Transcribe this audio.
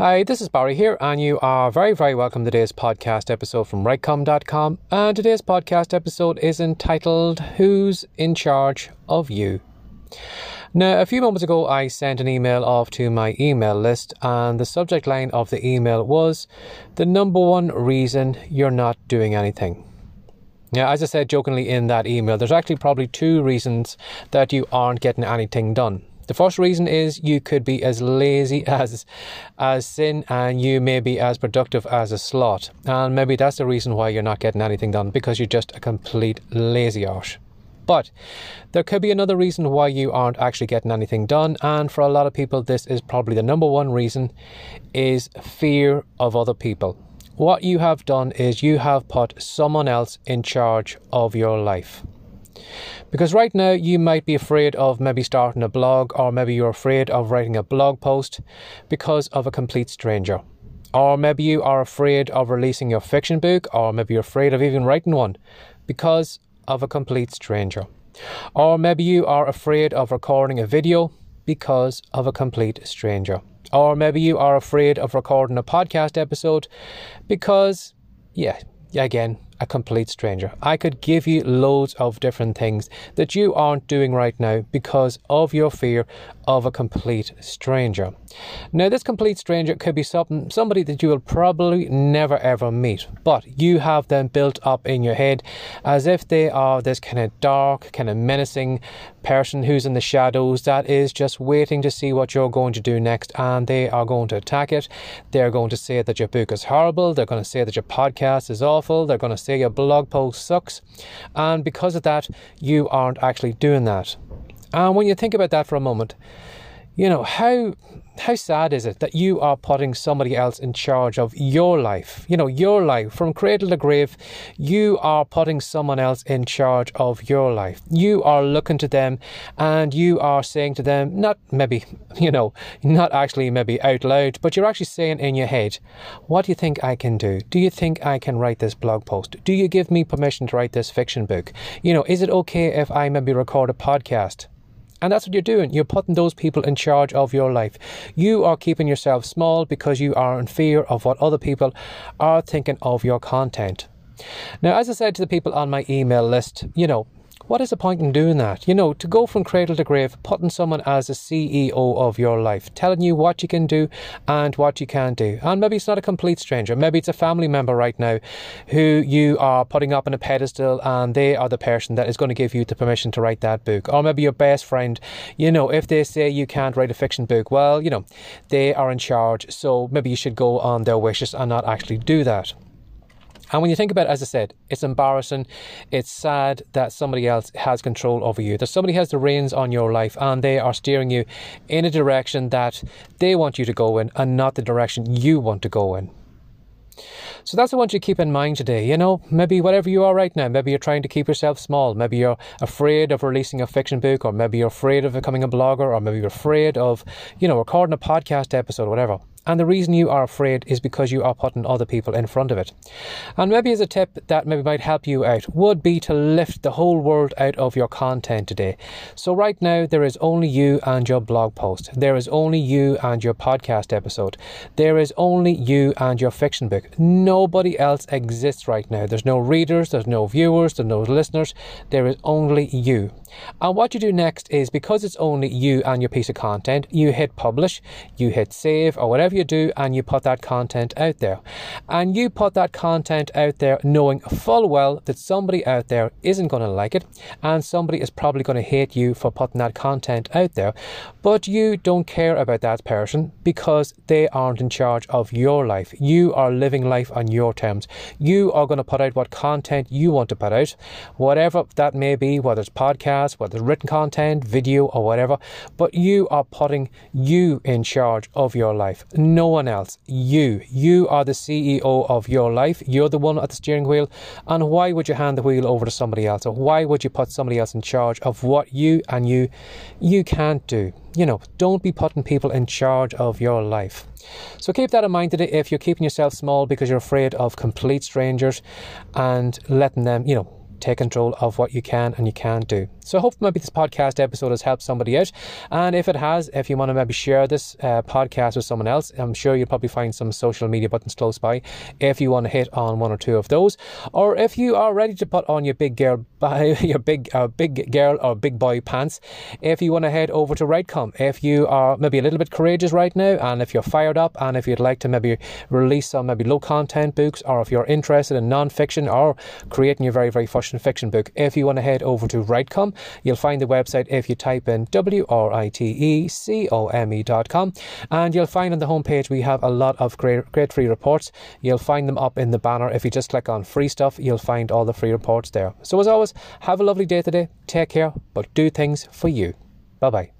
Hi, this is Barry here, and you are very, very welcome to today's podcast episode from WriteCome.com. And today's podcast episode is entitled Who's in Charge of You? Now, a few moments ago, I sent an email off to my email list, and the subject line of the email was the number one reason you're not doing anything. Now, as I said jokingly in that email, there's actually probably two reasons that you aren't getting anything done. The first reason is you could be as lazy as as sin and you may be as productive as a slot. And maybe that's the reason why you're not getting anything done because you're just a complete lazy arse. But there could be another reason why you aren't actually getting anything done, and for a lot of people, this is probably the number one reason is fear of other people. What you have done is you have put someone else in charge of your life. Because right now you might be afraid of maybe starting a blog, or maybe you're afraid of writing a blog post because of a complete stranger. Or maybe you are afraid of releasing your fiction book, or maybe you're afraid of even writing one because of a complete stranger. Or maybe you are afraid of recording a video because of a complete stranger. Or maybe you are afraid of recording a podcast episode because, yeah, again, a complete stranger. I could give you loads of different things that you aren't doing right now because of your fear of a complete stranger. Now, this complete stranger could be something, somebody that you will probably never ever meet, but you have them built up in your head as if they are this kind of dark, kind of menacing person who's in the shadows that is just waiting to see what you're going to do next and they are going to attack it. They're going to say that your book is horrible, they're going to say that your podcast is awful, they're going to say say your blog post sucks, and because of that, you aren't actually doing that. And when you think about that for a moment, you know how how sad is it that you are putting somebody else in charge of your life? You know, your life from cradle to grave, you are putting someone else in charge of your life. You are looking to them and you are saying to them, not maybe, you know, not actually maybe out loud, but you're actually saying in your head, what do you think I can do? Do you think I can write this blog post? Do you give me permission to write this fiction book? You know, is it okay if I maybe record a podcast? And that's what you're doing. You're putting those people in charge of your life. You are keeping yourself small because you are in fear of what other people are thinking of your content. Now, as I said to the people on my email list, you know, what is the point in doing that? You know, to go from cradle to grave, putting someone as a CEO of your life, telling you what you can do and what you can't do. And maybe it's not a complete stranger. Maybe it's a family member right now who you are putting up on a pedestal and they are the person that is going to give you the permission to write that book. Or maybe your best friend, you know, if they say you can't write a fiction book, well, you know, they are in charge. So maybe you should go on their wishes and not actually do that. And when you think about it, as I said, it's embarrassing. It's sad that somebody else has control over you. That somebody has the reins on your life and they are steering you in a direction that they want you to go in and not the direction you want to go in. So that's what I want you to keep in mind today. You know, maybe whatever you are right now, maybe you're trying to keep yourself small. Maybe you're afraid of releasing a fiction book, or maybe you're afraid of becoming a blogger, or maybe you're afraid of, you know, recording a podcast episode, or whatever. And the reason you are afraid is because you are putting other people in front of it. And maybe as a tip that maybe might help you out would be to lift the whole world out of your content today. So right now there is only you and your blog post. There is only you and your podcast episode. There is only you and your fiction book. Nobody else exists right now. There's no readers, there's no viewers, there's no listeners. There is only you. And what you do next is because it's only you and your piece of content, you hit publish, you hit save or whatever you do, and you put that content out there. And you put that content out there knowing full well that somebody out there isn't going to like it and somebody is probably going to hate you for putting that content out there. But you don't care about that person because they aren't in charge of your life. You are living life on your terms. You are going to put out what content you want to put out, whatever that may be, whether it's podcast podcast, whether it's written content, video, or whatever, but you are putting you in charge of your life. No one else. You. You are the CEO of your life. You're the one at the steering wheel. And why would you hand the wheel over to somebody else? Or why would you put somebody else in charge of what you and you you can't do? You know, don't be putting people in charge of your life. So keep that in mind today if you're keeping yourself small because you're afraid of complete strangers and letting them, you know, take control of what you can and you can't do. So I hope maybe this podcast episode has helped somebody out. And if it has, if you want to maybe share this uh, podcast with someone else, I'm sure you'll probably find some social media buttons close by if you want to hit on one or two of those. Or if you are ready to put on your big girl, your big uh, big girl or big boy pants, if you want to head over to WriteCome, if you are maybe a little bit courageous right now, and if you're fired up, and if you'd like to maybe release some maybe low content books, or if you're interested in non-fiction or creating your very very first fiction book, if you want to head over to WriteCome, you'll find the website if you type in W R I T E C O M E.com, and you'll find on the homepage we have a lot of great, great free reports. You'll find them up in the banner. If you just click on free stuff, you'll find all the free reports there. So, as always, have a lovely day today. Take care, but do things for you. Bye bye.